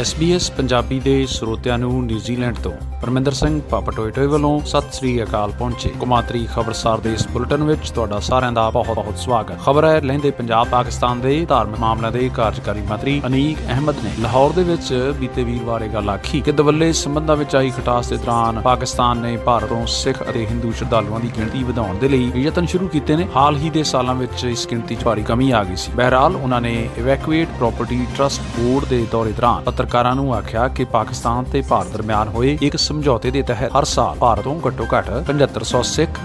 SBS Punjabi ਦੇ ਸਰੋਤਿਆਂ ਨੂੰ ਨਿਊਜ਼ੀਲੈਂਡ ਤੋਂ ਪਰਮਿੰਦਰ ਸਿੰਘ ਪਾਪਟੋਇਟੋਏ ਵੱਲੋਂ ਸਤਿ ਸ੍ਰੀ ਅਕਾਲ ਪਹੁੰਚੇ। ਕੁਮਾਤਰੀ ਖਬਰਸਾਰ ਦੇ ਇਸ ਬੁਲੇਟਿਨ ਵਿੱਚ ਤੁਹਾਡਾ ਸਾਰਿਆਂ ਦਾ ਬਹੁਤ-ਬਹੁਤ ਸਵਾਗਤ। ਖਬਰ ਹੈ, ਲਹਿੰਦੇ ਪੰਜਾਬ, ਪਾਕਿਸਤਾਨ ਦੇ ਧਾਰਮਿਕ ਮਾਮਲਿਆਂ ਦੇ ਕਾਰਜਕਾਰੀ ਮੰਤਰੀ ਅਨੀਕ ਅਹਿਮਦ ਨੇ ਲਾਹੌਰ ਦੇ ਵਿੱਚ ਬੀਤੇ ਵੀਰਵਾਰ ਇਹ ਗੱਲ ਆਖੀ ਕਿ ਦਵੱਲੇ ਸੰਬੰਧਾਂ ਵਿੱਚ ਆਈ ਖਟਾਸ ਦੇ ਦੌਰਾਨ ਪਾਕਿਸਤਾਨ ਨੇ ਭਾਰਤ ਤੋਂ ਸਿੱਖ ਅਤੇ ਹਿੰਦੂ ਸ਼ਰਧਾਲੂਆਂ ਦੀ ਗਿਣਤੀ ਵਧਾਉਣ ਦੇ ਲਈ ਯਤਨ ਸ਼ੁਰੂ ਕੀਤੇ ਨੇ। ਹਾਲ ਹੀ ਦੇ ਸਾਲਾਂ ਵਿੱਚ ਇਸ ਗਿਣਤੀ 'ਚ ਭਾਰੀ ਕਮੀ ਆ ਗਈ ਸੀ। ਬਹਰਹਾਲ ਉਹਨਾਂ ਨੇ ਇਵੈਕੂਏਟ ਪ੍ਰਾਪਰਟੀ ਟਰਸਟ ਬੋਰਡ ਦੇ ਦੌਰੇ ਦੌਰਾਨ ਪੱਤਰਕਾਰਾਂ ਨੂੰ ਆਖਿਆ ਕਿ ਪਾਕਿਸਤਾਨ ਤੇ ਭਾਰਤ ਦਰਮਿਆਨ ਹੋਏ ਇੱਕ ਸਮਝੌਤੇ ਦੇ ਤਹਿਤ ਹਰ ਸਾਲ ਭਾਰਤ ਤੋਂ ਘੱਟੋ-ਘੱਟ 7500 ਸਿੱਖ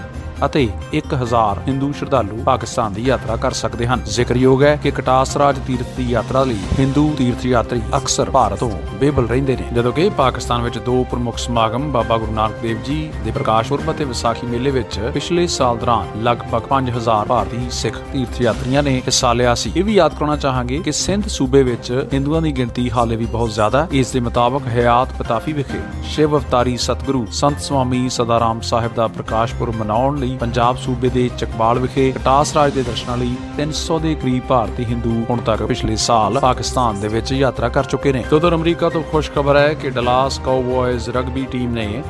ਅਤੇ 1000 ਹਿੰਦੂ ਸ਼ਰਧਾਲੂ ਪਾਕਿਸਤਾਨ ਦੀ ਯਾਤਰਾ ਕਰ ਸਕਦੇ ਹਨ। ਜ਼ਿਕਰਯੋਗ ਹੈ ਕਿ ਕਟਾਸ ਰਾਜ ਤੀਰਥ ਦੀ ਯਾਤਰਾ ਲਈ ਹਿੰਦੂ ਤੀਰਥ ਯਾਤਰੀ ਅਕਸਰ ਭਾਰਤ ਤੋਂ ਬੇਬਲ ਰਹਿੰਦੇ ਨੇ। ਜਦੋਂ ਕਿ ਪਾਕਿਸਤਾਨ ਵਿੱਚ ਦੋ ਪ੍ਰਮੁੱਖ ਸਮਾਗਮ ਬਾਬਾ ਗੁਰੂ ਨਾਨਕ ਦੇਵ ਜੀ ਦੇ ਪ੍ਰਕਾਸ਼ ਪੁਰਬ ਅਤੇ ਵਿਸਾਖੀ ਮੇਲੇ ਵਿੱਚ ਪਿਛਲੇ ਸਾਲ ਦੌਰਾਨ ਲਗਭਗ 5000 ਭਾਰਤੀ ਸਿੱਖ ਤੀਰਥ ਯਾਤਰੀਆਂ ਨੇ ਹਿੱਸਾ ਲਿਆ ਸੀ। ਇਹ ਵੀ ਯਾਦ ਕਰਾਉਣਾ ਚਾਹਾਂਗੇ ਕਿ ਸਿੰਧ ਸੂਬੇ ਵਿੱਚ ਹਿੰਦੂਆਂ ਦੀ ਗਿਣਤੀ ਹਾਲੇ ਵੀ ਬਹੁਤ ਜ਼ਿਆਦਾ। ਹੈ ਇਸ ਦੇ ਮੁਤਾਬਕ ਹਯਾਤ ਪਤਾਫੀ ਵਿਖੇ ਸ਼ਿਵ ਅਵਤਾਰੀ ਸਤਿਗੁਰੂ ਸੰਤ ਸਵਾਮੀ ਸਦਾਰਾਮ ਸਾਹਿਬ ਦਾ ਪ੍ਰਕਾਸ਼ ਪੁਰਬ ਮਨਾਉਣ ਲਈ ਪੰਜਾਬ ਸੂਬੇ ਦੇ ਚਕਬਾਲ ਵਿਖੇ ਕਟਾਸ ਰਾਜ ਦੇ ਦਰਸ਼ਨਾਂ ਲਈ 300 ਦੇ ਕਰੀਬ ਭਾਰਤੀ ਹਿੰਦੂ ਹੁਣ ਤੱਕ ਪਿਛਲੇ ਸਾਲ ਪਾਕਿਸਤਾਨ ਦੇ ਵਿੱਚ ਯਾਤਰਾ ਕਰ ਚੁੱਕੇ ਨੇ। ਤੇ ਉਧਰ ਅਮਰੀਕਾ ਤੋਂ ਖੁਸ਼ ਖਬਰ ਹੈ ਕਿ ਡਲਾਸ ਕਾਊਬॉयਜ਼ ਰਗਬੀ ਟੀਮ ਨੇ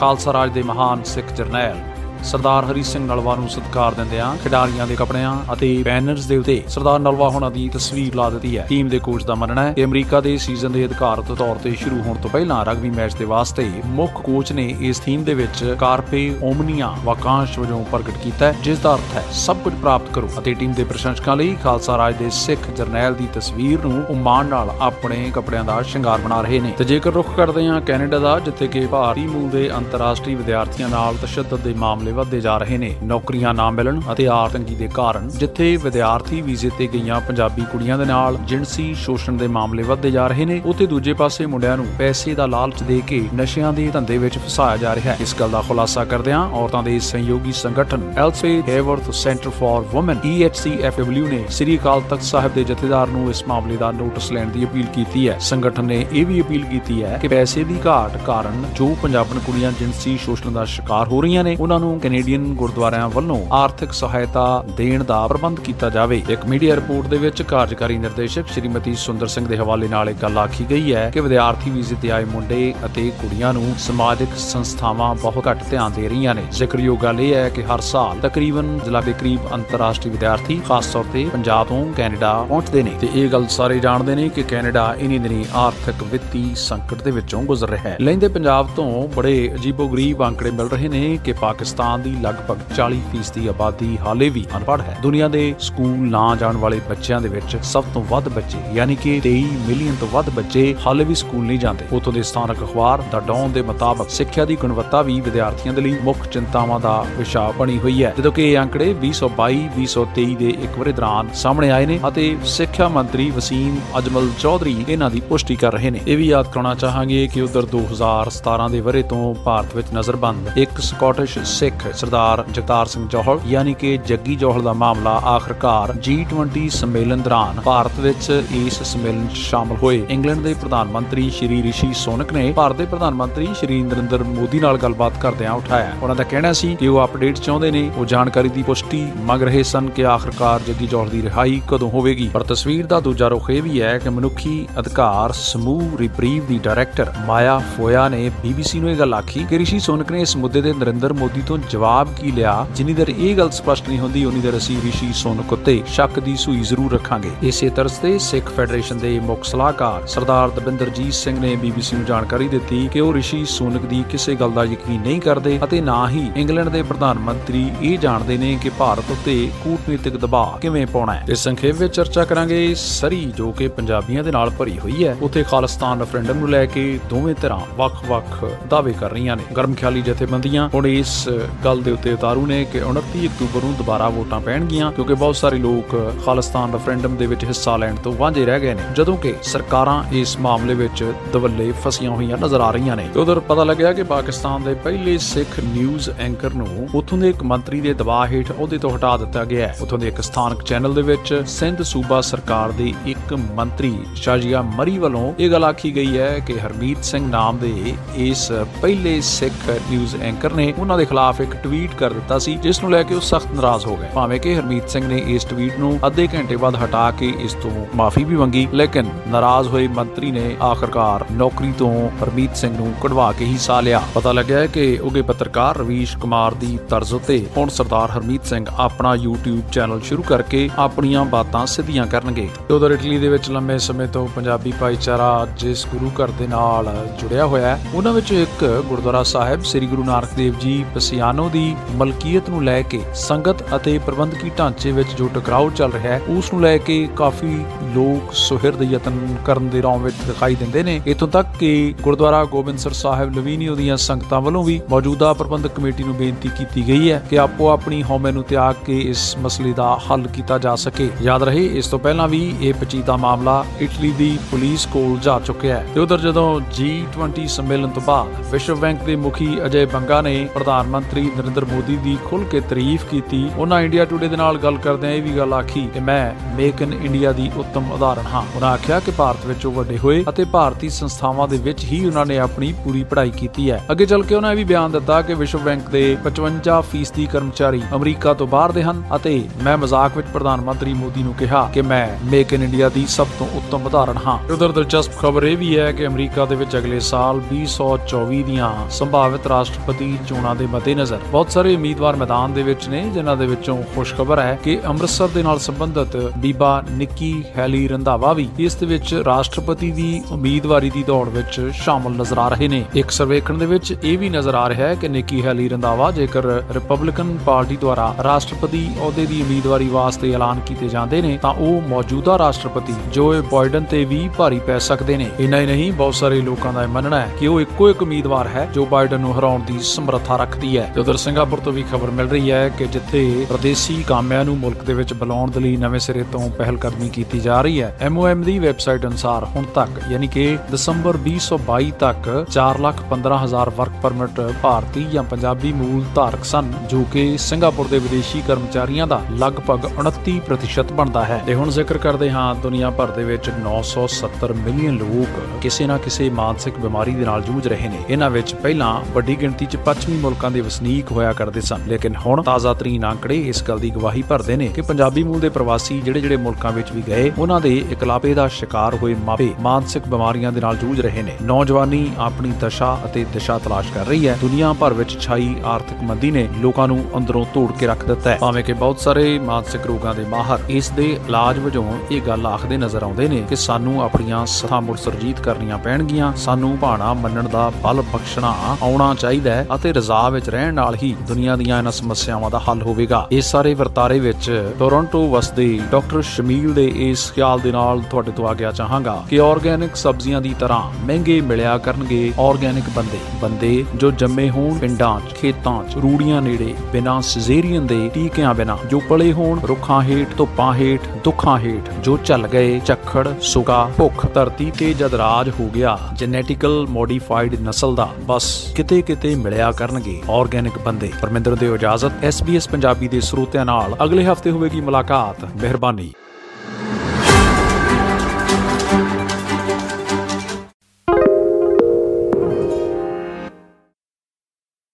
ਖਾਲਸਾ ਰਾਜ ਦੇ ਮਹਾਨ ਸਿੱਖ ਜਰਨੈਲ ਸਰਦਾਰ ਹਰੀ ਸਿੰਘ ਨਲਵਾ ਨੂੰ ਸਤਿਕਾਰ ਦਿੰਦਿਆਂ ਖਿਡਾਰੀਆਂ ਦੇ ਕੱਪੜਿਆਂ ਅਤੇ ਬੈਨਰਸ ਦੇ ਉੱਤੇ ਸਰਦਾਰ ਨਲਵਾ ਹੋਣਾ ਦੀ ਤਸਵੀਰ ਲਾ ਦਿੱਤੀ ਹੈ। ਟੀਮ ਦੇ ਕੋਚ ਦਾ ਮੰਨਣਾ ਹੈ ਕਿ ਅਮਰੀਕਾ ਦੇ ਸੀਜ਼ਨ ਦੇ ਅਧਿਕਾਰਤ ਤੌਰ ਤੇ ਸ਼ੁਰੂ ਹੋਣ ਤੋਂ ਪਹਿਲਾਂ ਰਗਬੀ ਮੈਚ ਦੇ ਵਾਸਤੇ ਮੁੱਖ ਕੋਚ ਨੇ ਇਸ ਥੀਮ ਦੇ ਵਿੱਚ ਕਾਰਪੇ ਓਮਨੀਆ ਵਾਕਾਂਸ਼ ਵਜੋਂ ਪ੍ਰਗਟ ਕੀਤਾ ਹੈ, ਜਿਸ ਦਾ ਅਰਥ ਹੈ ਸਭ ਕੁਝ ਪ੍ਰਾਪਤ ਕਰੋ ਅਤੇ ਟੀਮ ਦੇ ਪ੍ਰਸ਼ੰਸਕਾਂ ਲਈ ਖਾਲਸਾ ਰਾਜ ਦੇ ਸਿੱਖ ਜਰਨੈਲ ਦੀ ਤਸਵੀਰ ਨੂੰ ਉਮਾਨ ਨਾਲ ਆਪਣੇ ਕੱਪੜਿਆਂ ਦਾ ਸ਼ਿੰਗਾਰ ਬਣਾ ਰਹੇ ਨੇ। ਤੇ ਜੇਕਰ ਰੁਖ ਕਰਦੇ ਹਾਂ ਕੈਨੇਡਾ ਦਾ, ਜਿੱਥੇ ਕਿ ਭਾਰਤੀ ਮੂਲ ਦੇ ਅੰਤਰਰਾਸ਼ਟਰੀ ਵਿਦਿਆਰਥੀਆਂ ਨਾਲ ਤਸ਼ੱਦਦ ਦੇ ਮਾਮਲੇ ਵਧਦੇ ਜਾ ਰਹੇ ਨੇ। ਨੌਕਰੀਆਂ ਨਾ ਮਿਲਣ ਅਤੇ ਆਤੰਕੀ ਦੇ ਕਾਰਨ ਜਿੱਥੇ ਵਿਦਿਆਰਥੀ ਵੀਜ਼ੇ ਤੇ ਗਈਆਂ ਪੰਜਾਬੀ ਕੁੜੀਆਂ ਦੇ ਨਾਲ ਜਿੰਸੀ ਸ਼ੋਸ਼ਣ ਦੇ ਮਾਮਲੇ ਵਧਦੇ ਜਾ ਰਹੇ ਨੇ, ਉੱਥੇ ਦੂਜੇ ਪਾਸੇ ਮੁੰਡਿਆਂ ਨੂੰ ਪੈਸੇ ਦਾ ਲਾਲਚ ਦੇ ਕੇ ਨਸ਼ਿਆਂ ਦੇ ਧੰਦੇ ਵਿੱਚ ਫਸਾਇਆ ਜਾ ਰਿਹਾ ਹੈ। ਇਸ ਗੱਲ ਦਾ ਖੁਲਾਸਾ ਕਰਦਿਆਂ ਔਰਤਾਂ ਦੇ ਸਹਿਯੋਗੀ ਸੰਗਠਨ Elsie Hayworth Centre for Women EHCFW ਨੇ ਸ੍ਰੀ ਅਕਾਲ ਤਖਤ ਸਾਹਿਬ ਦੇ ਜਥੇਦਾਰ ਨੂੰ ਇਸ ਮਾਮਲੇ ਦਾ ਨੋਟਿਸ ਲੈਣ ਦੀ ਅਪੀਲ ਕੀਤੀ ਹੈ। ਸੰਗਠਨ ਨੇ ਇਹ ਵੀ ਅਪੀਲ ਕੀਤੀ ਹੈ ਕਿ ਪੈਸੇ ਦੀ ਘਾਟ ਕਾਰਨ ਜੋ ਪੰਜਾਬਣ ਕੁੜੀਆਂ ਜਿੰਸੀ ਸ਼ੋਸ਼ਣ ਦਾ ਸ਼ਿਕਾਰ ਹੋ ਰਹੀਆਂ ਨੇ, ਉਹਨਾਂ ਨੂੰ ਕੈਨੇਡੀਅਨ ਗੁਰਦੁਆਰਿਆਂ ਵੱਲੋਂ ਆਰਥਿਕ ਸਹਾਇਤਾ ਦੇਣ ਦਾ ਪ੍ਰਬੰਧ ਕੀਤਾ ਜਾਵੇ। ਇੱਕ ਮੀਡੀਆ ਰਿਪੋਰਟ ਦੇ ਵਿੱਚ ਕਾਰਜਕਾਰੀ ਨਿਰਦੇਸ਼ਕ ਸ਼੍ਰੀਮਤੀ ਸੁੰਦਰ ਸਿੰਘ ਦੇ ਹਵਾਲੇ ਨਾਲ ਇੱਕ ਗੱਲ ਆਖੀ ਗਈ ਹੈ ਕਿ ਵਿਦਿਆਰਥੀ ਵੀਜ਼ੇ ਤੇ ਆਏ ਮੁੰਡੇ ਅਤੇ ਕੁੜੀਆਂ ਨੂੰ ਸਮਾਜਿਕ ਸੰਸਥਾਵਾਂ ਬਹੁਤ ਘੱਟ ਧਿਆਨ ਦੇ ਰਹੀਆਂ ਨੇ। ਜ਼ਿਕਰਯੋਗ ਗੱਲ ਇਹ ਹੈ ਕਿ ਹਰ ਸਾਲ ਤਕਰੀਬਨ ਜ਼ਿਲ੍ਹਾ ਦੇ ਕਰੀਬ ਅੰਤਰਰਾਸ਼ਟਰੀ ਵਿਦਿਆਰਥੀ, ਖਾਸ ਤੌਰ ਤੇ ਪੰਜਾਬ ਤੋਂ ਕੈਨੇਡਾ ਪਹੁੰਚਦੇ ਨੇ। ਤੇ ਇਹ ਗੱਲ ਸਾਰੇ ਜਾਣਦੇ ਨੇ ਕਿ ਕੈਨੇਡਾ ਇਨੀ ਦਿਨੀ ਆਰਥਿਕ ਵਿੱਤੀ ਸੰਕਟ ਦੇ ਵਿੱਚੋਂ ਗੁਜ਼ਰ ਰਿਹਾ ਹੈ। ਲੈਂਦੇ ਪੰਜਾਬ ਤੋਂ ਬੜੇ ਅਜੀਬੋ-ਗਰੀਬ ਅੰਕੜੇ ਮਿਲ ਰਹੇ ਨੇ ਕਿ ਪਾਕਿਸਤਾਨ ਦੀ ਲਗਭਗ 40% ਦੀ ਆਬਾਦੀ ਹਾਲੇ ਵੀ ਅਨਪੜ੍ਹ ਹੈ। ਦੁਨੀਆ ਦੇ ਸਕੂਲ ਨਾ ਜਾਣ ਵਾਲੇ ਬੱਚਿਆਂ ਦੇ ਵਿੱਚ ਸਭ ਤੋਂ ਵੱਧ ਬੱਚੇ, ਯਾਨੀ ਕਿ 23 ਮਿਲੀਅਨ ਤੋਂ ਵੱਧ ਬੱਚੇ ਹਾਲੇ ਵੀ ਸਕੂਲ ਨਹੀਂ ਜਾਂਦੇ। ਉਤੋਂ ਦੇ ਸਥਾਨਕ ਅਖਬਾਰ ਦਾ ਡੌਨ ਦੇ ਮੁਤਾਬਕ ਸਿੱਖਿਆ ਦੀ ਗੁਣਵੱਤਾ ਵੀ ਵਿਦਿਆਰਥੀਆਂ ਦੇ ਲਈ ਮੁੱਖ ਚਿੰਤਾਵਾਂ ਦਾ ਵਿਸ਼ਾ ਬਣੀ ਹੋਈ ਹੈ। ਜਦੋਂ ਕਿ ਇਹ ਅੰਕੜੇ 2022-2023 ਦੇ ਇੱਕ ਵਰੇ ਦੌਰਾਨ ਸਾਹਮਣੇ ਆਏ ਨੇ ਅਤੇ ਸਿੱਖਿਆ ਮੰਤਰੀ ਵਸੀਮ ਅਜਮਲ ਚੌਧਰੀ ਇਹਨਾਂ ਦੀ ਪੁਸ਼ਟੀ ਕਰ ਰਹੇ ਨੇ। ਇਹ ਵੀ ਯਾਦ ਕਰਾਉਣਾ ਚਾਹਾਂਗੇ ਕਿ ਉਧਰ 2017 ਦੇ ਵਰੇ ਤੋਂ ਭਾਰਤ ਵਿੱਚ ਨਜ਼ਰਬੰਦ ਇੱਕ ਸਕਾਟਿਸ਼ ਸਿੱਖ ਸਰਦਾਰ ਜਗਤਾਰ ਸਿੰਘ ਜੋਹਲ ਯਾਨੀ ਕਿ ਜੱਗੀ ਜੋਹਲ ਦਾ ਮਾਮਲਾ ਆਖਰਕਾਰ G20 ਸੰਮੇਲਨ ਦੌਰਾਨ ਭਾਰਤ ਵਿੱਚ ਇਸ ਸੰਮੇਲਨ 'ਚ ਸ਼ਾਮਲ ਹੋਏ। ਇੰਗਲੈਂਡ ਦੇ ਪ੍ਰਧਾਨ ਮੰਤਰੀ ਸ਼੍ਰੀ ਰਿਸ਼ੀ ਸੋਨਕ ਨੇ ਭਾਰਤ ਦੇ ਪ੍ਰਧਾਨ ਮੰਤਰੀ ਸ਼੍ਰੀ ਨਰਿੰਦਰ ਮੋਦੀ ਨਾਲ ਗੱਲਬਾਤ ਕਰਦਿਆਂ ਉਠਾਇਆ। ਉਹਨਾਂ ਦਾ ਕਹਿਣਾ ਸੀ ਕਿ ਉਹ ਅਪਡੇਟ ਚਾਹੁੰਦੇ ਨੇ, ਉਹ ਜਾਣਕਾਰੀ ਦੀ ਪੁਸ਼ਟੀ ਮੰਗ ਰਹੇ ਸਨ ਕਿ ਆਖਰਕਾਰ ਜੱਗੀ ਜੋਹਲ ਦੀ ਰਿਹਾਈ ਕਦੋਂ ਹੋਵੇਗੀ। ਪਰ ਤਸਵੀਰ ਦਾ ਦੂਜਾ ਰੁਖ ਇਹ ਵੀ ਹੈ ਕਿ ਮਨੁੱਖੀ ਅਧਿਕਾਰ ਸਮੂਹ ਰਿਪਰੀਵ ਦੀ ਡਾਇਰੈਕਟਰ ਮਾਇਆ ਫੋਇਆ ਨੇ BBC ਨੂੰ ਇਹ ਗੱਲ ਆਖੀ ਕਿ ਰਿਸ਼ੀ ਸੋਨਕ ਨੇ ਇਸ ਮੁੱਦੇ ਤੇ ਨਰਿੰਦਰ ਮੋਦੀ ਤੋਂ ਜਵਾਬ ਕੀ ਲਿਆ? ਜਿੰਨੀ ਦਰ ਇਹ ਗੱਲ ਸਪਸ਼ਟ ਨਹੀਂ ਹੁੰਦੀ, ਉਨੀ ਦਰ ਅਸੀਂ ਰਿਸ਼ੀ ਸੋਨਕ ਉੱਤੇ ਸ਼ੱਕ ਦੀ ਸੂਈ ਜ਼ਰੂਰ ਰੱਖਾਂਗੇ। ਇਸੇ ਤਰ੍ਹਾਂ ਤੇ ਸਿੱਖ ਫੈਡਰੇਸ਼ਨ ਦੇ ਮੁੱਖ ਸਲਾਹਕਾਰ ਸਰਦਾਰ ਦਵਿੰਦਰਜੀਤ ਸਿੰਘ ਨੇ BBC ਨੂੰ ਜਾਣਕਾਰੀ ਦਿੱਤੀ ਕਿ ਉਹ ਰਿਸ਼ੀ ਸੋਨਕ ਦੀ ਕਿਸੇ ਗੱਲ ਦਾ ਯਕੀਨ ਨਹੀਂ ਕਰਦੇ ਅਤੇ ਨਾ ਹੀ ਇੰਗਲੈਂਡ ਦੇ ਪ੍ਰਧਾਨ ਮੰਤਰੀ ਇਹ ਜਾਣਦੇ ਨੇ ਕਿ ਭਾਰਤ ਉੱਤੇ ਕੂਟਨੀਤਿਕ ਦਬਾਅ ਕਿਵੇਂ ਪਾਉਣਾ ਹੈ। ਤੇ ਸੰਖੇਪ ਵਿੱਚ ਚਰਚਾ ਕਰਾਂਗੇ ਸਰੀ, ਜੋ ਕਿ ਪੰਜਾਬੀਆਂ ਦੇ ਨਾਲ ਭਰੀ ਹੋਈ ਹੈ। ਉੱਥੇ ਖਾਲਿਸਤਾਨ ਰੈਫਰੈਂਡਮ ਨੂੰ ਲੈ ਕੇ ਦੋਵੇਂ ਧਿਰਾਂ ਵੱਖ-ਵੱਖ ਦਾਅਵੇ ਕਰ ਰਹੀਆਂ ਨੇ। ਗਰਮ ਖਿਆਲੀ ਜਥੇਬੰਦੀਆਂ ਹੁਣ ਇਸ ਗੱਲ ਦੇ ਉੱਤੇ ਉਤਾਰੂ ਨੇ ਕਿ 29 ਅਕਤੂਬਰ ਨੂੰ ਦੁਬਾਰਾ ਵੋਟਾਂ ਪੈਣਗੀਆਂ, ਕਿਉਂਕਿ ਬਹੁਤ ਸਾਰੇ ਲੋਕ ਖਾਲਿਸਤਾਨ ਰੈਫਰੈਂਡਮ ਦੇ ਵਿੱਚ ਹਿੱਸਾ ਲੈਣ ਤੋਂ ਵਾਂਝੇ ਰਹਿ ਗਏ ਨੇ, ਜਦੋਂ ਕਿ ਸਰਕਾਰਾਂ ਇਸ ਮਾਮਲੇ ਵਿੱਚ ਦਵੱਲੇ ਫਸੀਆਂ ਹੋਈਆਂ ਨਜ਼ਰ ਆ ਰਹੀਆਂ ਨੇ। ਤੇ ਉਧਰ ਪਤਾ ਲੱਗਿਆ ਕਿ ਪਾਕਿਸਤਾਨ ਦੇ ਪਹਿਲੇ ਸਿੱਖ ਨਿਊਜ਼ ਐਂਕਰ ਨੂੰ ਉੱਥੋਂ ਦੇ ਇੱਕ ਮੰਤਰੀ ਦੇ ਦਬਾਅ ਹੇਠ ਅਹੁਦੇ ਤੋਂ ਹਟਾ ਦਿੱਤਾ ਗਿਆ ਹੈ। ਉੱਥੋਂ ਦੇ ਇੱਕ ਸਥਾਨਕ ਚੈਨਲ ਦੇ ਵਿੱਚ ਸਿੰਧ ਸੂਬਾ ਸਰਕਾਰ ਦੇ ਇੱਕ ਮੰਤਰੀ ਸ਼ਾਜੀਆ ਮਰੀ ਵੱਲੋਂ ਇਹ ਗੱਲ ਆਖੀ ਗਈ ਹੈ ਕਿ ਹਰਮੀਤ ਸਿੰਘ ਨਾਮ ਦੇ ਇਸ ਪਹਿਲੇ ਸਿੱਖ ਨਿਊਜ਼ ਐਂਕਰ ਨੇ ਉਹਨਾਂ ਦੇ ਖਿਲਾਫ ਖਿਲਾਫ ਇੱਕ ਟਵੀਟ ਕਰ ਦਿੱਤਾ ਸੀ, ਜਿਸ ਨੂੰ ਲੈ ਕੇ ਉਹ ਸਖਤ ਨਾਰਾਜ਼ ਹੋ ਗਏ। ਭਾਵੇਂ ਕਿ ਹਰਮੀਤ ਸਿੰਘ ਨੇ ਇਸ ਟਵੀਟ ਨੂੰ ਅੱਧੇ ਘੰਟੇ ਬਾਅਦ ਹਟਾ ਕੇ ਇਸ ਤੋਂ ਮਾਫੀ ਵੀ ਮੰਗੀ, ਲੇਕਿਨ ਨਾਰਾਜ਼ ਹੋਏ ਮੰਤਰੀ ਨੇ ਆਖਰਕਾਰ ਨੌਕਰੀ ਤੋਂ ਹਰਮੀਤ ਸਿੰਘ ਨੂੰ ਕਢਵਾ ਕੇ ਹੀ ਸਾਹ ਲਿਆ। ਪਤਾ ਲੱਗਿਆ ਹੈ ਕਿ ਉਗੇ ਪੱਤਰਕਾਰ ਰਵੀਸ਼ ਕੁਮਾਰ ਦੀ ਤਰਜ਼ ਉਤੇ ਹੁਣ ਸਰਦਾਰ ਹਰਮੀਤ ਸਿੰਘ ਆਪਣਾ YouTube ਚੈਨਲ ਸ਼ੁਰੂ ਕਰਕੇ ਆਪਣੀਆਂ ਬਾਤਾਂ ਸਿੱਧੀਆਂ ਕਰਨਗੇ। ਤੇ ਉਧਰ ਇਟਲੀ ਦੇ ਵਿੱਚ ਲੰਮੇ ਸਮੇਂ ਤੋਂ ਪੰਜਾਬੀ ਭਾਈਚਾਰਾ ਜਿਸ ਗੁਰੂ ਘਰ ਦੇ ਨਾਲ ਜੁੜਿਆ ਹੋਇਆ ਹੈ, ਉਹਨਾਂ ਵਿੱਚੋਂ ਇੱਕ ਗੁਰਦੁਆਰਾ ਸਾਹਿਬ ਸ੍ਰੀ ਗੁਰੂ ਨਾਨਕ ਦੇਵ ਜੀ ਪਸਿਆਨੋ ਦੀ ਮਲਕੀਅਤ ਨੂੰ ਲੈ ਕੇ ਸੰਗਤ ਅਤੇ ਪ੍ਰਬੰਧਕੀ ਢਾਂਚੇ ਵਿੱਚ ਜੋ ਟਕਰਾਓ ਚੱਲ ਰਿਹਾ ਹੈ, ਉਸ ਨੂੰ ਲੈ ਕੇ ਕਾਫੀ ਲੋਕ ਸੁਹਿਰਦ ਯਤਨ ਕਰਨ ਦੇ ਰੌਂ ਵਿੱਚ ਦਿਖਾਈ ਦਿੰਦੇ ਨੇ। ਇਥੋਂ ਤੱਕ ਕਿ ਗੁਰਦੁਆਰਾ ਗੋਬਿੰਦਸਰ ਸਾਹਿਬ ਲਵੀਨੀਓ ਦੀਆਂ ਸੰਗਤਾਂ ਵੱਲੋਂ ਵੀ ਮੌਜੂਦਾ ਪ੍ਰਬੰਧਕ ਕਮੇਟੀ ਨੂੰ ਬੇਨਤੀ ਕੀਤੀ ਗਈ ਹੈ ਕਿ ਆਪੋ ਆਪਣੀ ਹਉਮੈ ਨੂੰ ਤਿਆਗ ਕੇ ਇਸ ਮਸਲੇ ਦਾ ਹੱਲ ਕੀਤਾ ਜਾ ਸਕੇ। ਯਾਦ ਰਹੇ, ਇਸ ਤੋਂ ਪਹਿਲਾਂ ਵੀ ਇਹ ਪਚੀਤਾ ਮਾਮਲਾ ਇਟਲੀ ਦੀ ਪੁਲਿਸ ਕੋਲ ਜਾ ਚੁੱਕਿਆ ਹੈ। ਤੇ ਉਧਰ ਜਦੋਂ G20 ਸੰਮੇਲਨ ਤੋਂ ਬਾਅਦ ਵਿਸ਼ਵ ਬੈਂਕ ਦੇ ਮੁਖੀ ਅਜੇ ਬੰਗਾ ਨੇ ਪ੍ਰਧਾਨ ਮੰਤਰੀ ਨਰਿੰਦਰ ਮੋਦੀ ਦੀ ਖੁੱਲ੍ਹ ਕੇ ਤਾਰੀਫ ਕੀਤੀ। ਉਹਨਾਂ ਇੰਡੀਆ ਟੁਡੇ ਦੇ ਨਾਲ ਗੱਲ ਕਰਦਿਆਂ ਇਹ ਵੀ ਗੱਲ ਆਖੀ ਕਿ ਮੈਂ ਮੇਕ ਇਨ ਇੰਡੀਆ ਦੀ ਉੱਤਮ ਉਦਾਹਰਣ ਹਾਂ। ਉਹਨਾਂ ਆਖਿਆ ਕਿ ਭਾਰਤ ਵਿੱਚ ਉਹ ਵੱਡੇ ਹੋਏ ਅਤੇ ਭਾਰਤੀ ਸੰਸਥਾਵਾਂ ਦੇ ਵਿੱਚ ਹੀ ਉਹਨਾਂ ਨੇ ਆਪਣੀ ਪੂਰੀ ਪੜ੍ਹਾਈ ਕੀਤੀ ਹੈ। ਅੱਗੇ ਚੱਲ ਕੇ ਉਹਨਾਂ ਇਹ ਵੀ ਬਿਆਨ ਦਿੱਤਾ ਕਿ ਵਿਸ਼ਵ ਬੈਂਕ ਦੇ 55% ਕਰਮਚਾਰੀ ਅਮਰੀਕਾ ਤੋਂ ਬਾਹਰ ਦੇ ਹਨ ਅਤੇ ਮੈਂ ਮਜ਼ਾਕ ਵਿੱਚ ਪ੍ਰਧਾਨ ਮੰਤਰੀ ਮੋਦੀ ਨੂੰ ਕਿਹਾ ਕਿ ਮੈਂ ਮੇਕ ਇਨ ਇੰਡੀਆ ਦੀ ਸਭ ਤੋਂ ਉੱਤਮ ਉਦਾਹਰਣ ਹਾਂ। ਉਧਰ ਦਿਲਚਸਪ ਖਬਰ ਇਹ ਵੀ ਹੈ ਕਿ ਅਮਰੀਕਾ ਦੇ ਵਿੱਚ ਅਗਲੇ ਸਾਲ 2024 ਦੀਆਂ ਸੰਭਾਵਿਤ ਰਾਸ਼ਟਰਪਤੀ ਚੋਣਾਂ ਦੇ ਮੱਦੇਨਜ਼ਰ ਬਹੁਤ ਸਾਰੇ ਉਮੀਦਵਾਰ ਮੈਦਾਨ ਦੇ ਵਿੱਚ ਨੇ, ਜਿਨ੍ਹਾਂ ਦੇ ਵਿੱਚੋਂ ਖੁਸ਼ਖਬਰ ਹੈ ਕਿ ਅੰਮ੍ਰਿਤਸਰ ਦੇ ਨਾਲ ਸੰਬੰਧਿਤ ਬੀਬਾ ਨਿੱਕੀ ਹੈਲੀ ਰੰਧਾਵਾ ਵੀ ਇਸ ਦੇ ਵਿੱਚ ਰਾਸ਼ਟਰਪਤੀ ਦੀ ਉਮੀਦਵਾਰੀ ਦੀ ਦੌੜ ਵਿੱਚ ਸ਼ਾਮਲ ਨਜ਼ਰ ਆ ਰਹੇ ਨੇ। ਇੱਕ ਸਰਵੇਖਣ ਦੇ ਵਿੱਚ ਇਹ ਵੀ ਨਜ਼ਰ ਆ ਰਿਹਾ ਹੈ ਕਿ ਨਿੱਕੀ ਹੈਲੀ ਰੰਧਾਵਾ ਜੇਕਰ ਰਿਪਬਲਿਕਨ ਪਾਰਟੀ ਦੁਆਰਾ ਰਾਸ਼ਟਰਪਤੀ ਅਹੁਦੇ ਦੀ ਉਮੀਦਵਾਰੀ ਵਾਸਤੇ ਐਲਾਨ ਕੀਤੇ ਜਾਂਦੇ ਨੇ, ਤਾਂ ਉਹ ਮੌਜੂਦਾ ਰਾਸ਼ਟਰਪਤੀ ਜੋਏ ਬਾਈਡਨ ਤੇ ਵੀ ਭਾਰੀ ਪੈ ਸਕਦੇ ਨੇ। ਇੰਨਾ ਹੀ ਨਹੀਂ, ਬਹੁਤ ਸਾਰੇ ਲੋਕਾਂ ਦਾ ਇਹ ਮੰਨਣਾ ਹੈ ਕਿ ਉਹ ਇੱਕੋ ਇੱਕ ਉਮੀਦਵਾਰ ਹੈ ਜੋ ਬਾਈਡਨ ਨੂੰ ਹਰਾਉਣ ਦੀ ਸਮਰੱਥਾ ਰੱਖਦੀ ਹੈ। ਤੇ ਉਧਰ ਸਿੰਗਾਪੁਰ ਤੋਂ ਵੀ ਖਬਰ ਮਿਲ ਰਹੀ ਹੈ ਕਿ ਜਿੱਥੇ ਪ੍ਰਦੇਸੀ ਕਾਮਿਆਂ ਨੂੰ ਮੁਲਕ ਦੇ ਵਿੱਚ ਬੁਲਾਉਣ ਦੇ ਲਈ ਨਵੇਂ ਸਿਰੇ ਤੋਂ ਪਹਿਲ ਕਦਮੀ ਕੀਤੀ ਜਾ ਰਹੀ ਹੈ। ਐਮਓਐਮ ਦੀ ਵੈਬਸਾਈਟ ਅਨੁਸਾਰ ਹੁਣ ਤੱਕ, ਯਾਨੀ ਕਿ ਦਸੰਬਰ 2022 ਤੱਕ 415000 ਵਰਕ ਪਰਮਿਟ ਭਾਰਤੀ ਜਾਂ ਪੰਜਾਬੀ ਮੂਲ ਧਾਰਕ ਸਨ, ਜੋ ਕਿ ਸਿੰਗਾਪੁਰ ਦੇ ਵਿਦੇਸ਼ੀ ਕਰਮਚਾਰੀਆਂ ਦਾ ਲਗਭਗ 29% ਬਣਦਾ ਹੈ। ਤੇ ਹੁਣ ਜ਼ਿਕਰ ਕਰਦੇ ਹਾਂ, ਦੁਨੀਆ ਭਰ ਦੇ ਵਿੱਚ 970 ਮਿਲੀਅਨ ਲੋਕ ਕਿਸੇ ਨਾ ਕਿਸੇ ਮਾਨਸਿਕ ਬਿਮਾਰੀ ਦੇ ਨਾਲ ਜੂਝ ਰਹੇ ਨੇ। ਇਹਨਾਂ ਵਿੱਚ ਪਹਿਲਾਂ ਵੱਡੀ ਗਿਣਤੀ 'ਚ ਪੱਛਮੀ ਮੁਲਕਾਂ ਦੇ ਵਸਨੀਕ ਹੋਇਆ ਕਰਦੇ ਸਨ। ਲੇਕਿਨ ਹੁਣ ਤਾਜ਼ਾ ਤਰੀਨ ਆંકੜੇ ਇਸ ਗੱਲ ਦੀ ਗਵਾਹੀ ਭਰਦੇ ਨੇ ਕਿ ਪੰਜਾਬੀ ਮੂਲ ਦੇ ਪ੍ਰਵਾਸੀ ਜਿਹੜੇ ਜਿਹੜੇ ਮੁਲਕਾਂ ਵਿੱਚ ਵੀ ਗਏ, ਉਹਨਾਂ ਦੇ ਇਕਲਾਪੇ ਦਾ ਸ਼ਿਕਾਰ ਹੋਏ ਮਾਪੇ ਮਾਨਸਿਕ ਬਿਮਾਰੀਆਂ ਦੇ ਨਾਲ ਜੂਝ ਰਹੇ ਨੇ। ਨੌਜਵਾਨੀ ਆਪਣੀ ਦਸ਼ਾ ਅਤੇ ਦਿਸ਼ਾ ਤਲਾਸ਼ ਕਰ ਰਹੀ ਹੈ। ਦੁਨੀਆ ਭਰ ਵਿੱਚ ਛਾਈ ਆਰਥਿਕ ਮੰਦੀ ਨੇ ਲੋਕਾਂ ਨੂੰ ਅੰਦਰੋਂ ਤੋੜ ਕੇ ਰੱਖ ਦਿੱਤਾ ਹੈ। ਭਾਵੇਂ ਕਿ ਬਹੁਤ ਸਾਰੇ ਮਾਨਸਿਕ ਰੋਗਾਂ ਦੇ ਮਾਹਰ ਇਸ ਦੇ ਇਲਾਜ ਵਜੋਂ ਇਹ ਗੱਲ ਆਖਦੇ ਨਜ਼ਰ ਆਉਂਦੇ ਨੇ ਕਿ ਸਾਨੂੰ ਆਪਣੀਆਂ ਸਥਾ ਮੁੜ ਸਰਜੀਤ ਕਰਨੀਆਂ ਪੈਣਗੀਆਂ। ਸਾਨੂੰ ਭਾਣਾ ਮੰਨਣ ਦਾ ਬਲ ਬਖਸ਼ਣਾ ਆਉਣਾ ਚਾਹੀਦਾ ਹੈ ਅਤੇ ਰਜ਼ਾ ਵਿੱਚ ਰਹਿਣ ਨਾਲ ਹੀ ਦੁਨੀਆ ਦੀਆਂ ਇਹਨਾਂ ਸਮੱਸਿਆਵਾਂ ਦਾ ਹੱਲ ਹੋਵੇਗਾ। ਇਸ ਸਾਰੇ ਵਰਤਾਰੇ ਵਿੱਚ ਟੋਰਾਂਟੋ ਵਸਦੇ ਡਾਕਟਰ ਸ਼ਮੀਲ ਦੇ ਇਸ ਖਿਆਲ ਦੇ ਨਾਲ ਤੁਹਾਡੇ ਤੋਂ ਆਗਿਆ ਚਾਹਾਂਗਾ ਕਿ ਆਰਗੈਨਿਕ ਸਬਜ਼ੀਆਂ ਦੀ ਤਰ੍ਹਾਂ ਮਹਿੰਗੇ ਮਿਲਿਆ ਕਰਨਗੇ ਆਰਗੈਨਿਕ ਬੰਦੇ। ਬੰਦੇ ਜੋ ਜੰਮੇ ਹੋਣ ਪਿੰਡਾਂ 'ਚ, ਖੇਤਾਂ 'ਚ, ਰੂੜੀਆਂ ਨੇੜੇ, ਬਿਨਾਂ ਸਿਜ਼ੇਰੀਅਨ ਦੇ ਟੀਕਿਆਂ ਬਿਨਾਂ, ਜੋ ਪਲੇ ਹੋਣ ਰੁੱਖਾਂ ਹੇਠ, ਧੁੱਪਾਂ ਹੇਠ, ਦੁੱਖਾਂ ਹੇਠ, ਜੋ ਚੱਲ ਗਏ, ਝੱਖੜ, ਸੁਕਾ, ਭੁੱਖ, ਧਰਤੀ ਤੇ ਜਦ ਰਾਜ ਹੋ ਗਿਆ, ਜੈਨੇਟਿਕਲ ਮੋਡੀਫਾਈਡ ਨਸਲ ਦਾ ਬਸ ਕਿਤੇ ਕਿਤੇ ਮਿਲਿਆ ਕਰਨਗੇ। ਆਰਗੈਨਿਕ ਬੰਦੇ ਪਰਮਿੰਦਰ ਦੇ ਇਜਾਜ਼ਤ SBS ਪੰਜਾਬੀ ਦੇ ਸਰੋਤਿਆਂ ਨਾਲ ਅਗਲੇ ਹਫ਼ਤੇ ਹੋਵੇਗੀ ਮੁਲਾਕਾਤ। ਮਿਹਰਬਾਨੀ।